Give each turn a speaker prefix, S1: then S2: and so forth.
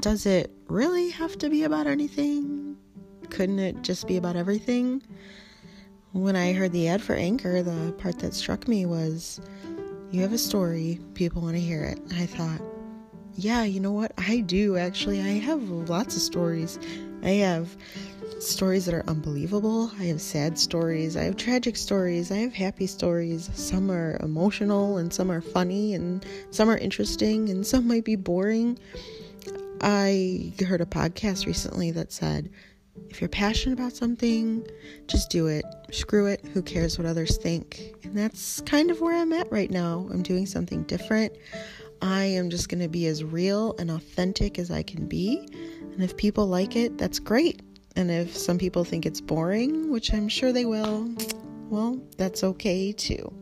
S1: does it really have to be about anything? Couldn't it just be about everything? When I heard the ad for Anchor, the part that struck me was you have a story, people want to hear it. I thought, yeah, you know what? I do actually. I have lots of stories. I have stories that are unbelievable. I have sad stories. I have tragic stories. I have happy stories. Some are emotional and some are funny and some are interesting and some might be boring. I heard a podcast recently that said, if you're passionate about something, just do it. Screw it. Who cares what others think? And that's kind of where I'm at right now. I'm doing something different. I am just going to be as real and authentic as I can be. And if people like it, that's great. And if some people think it's boring, which I'm sure they will, well, that's okay too.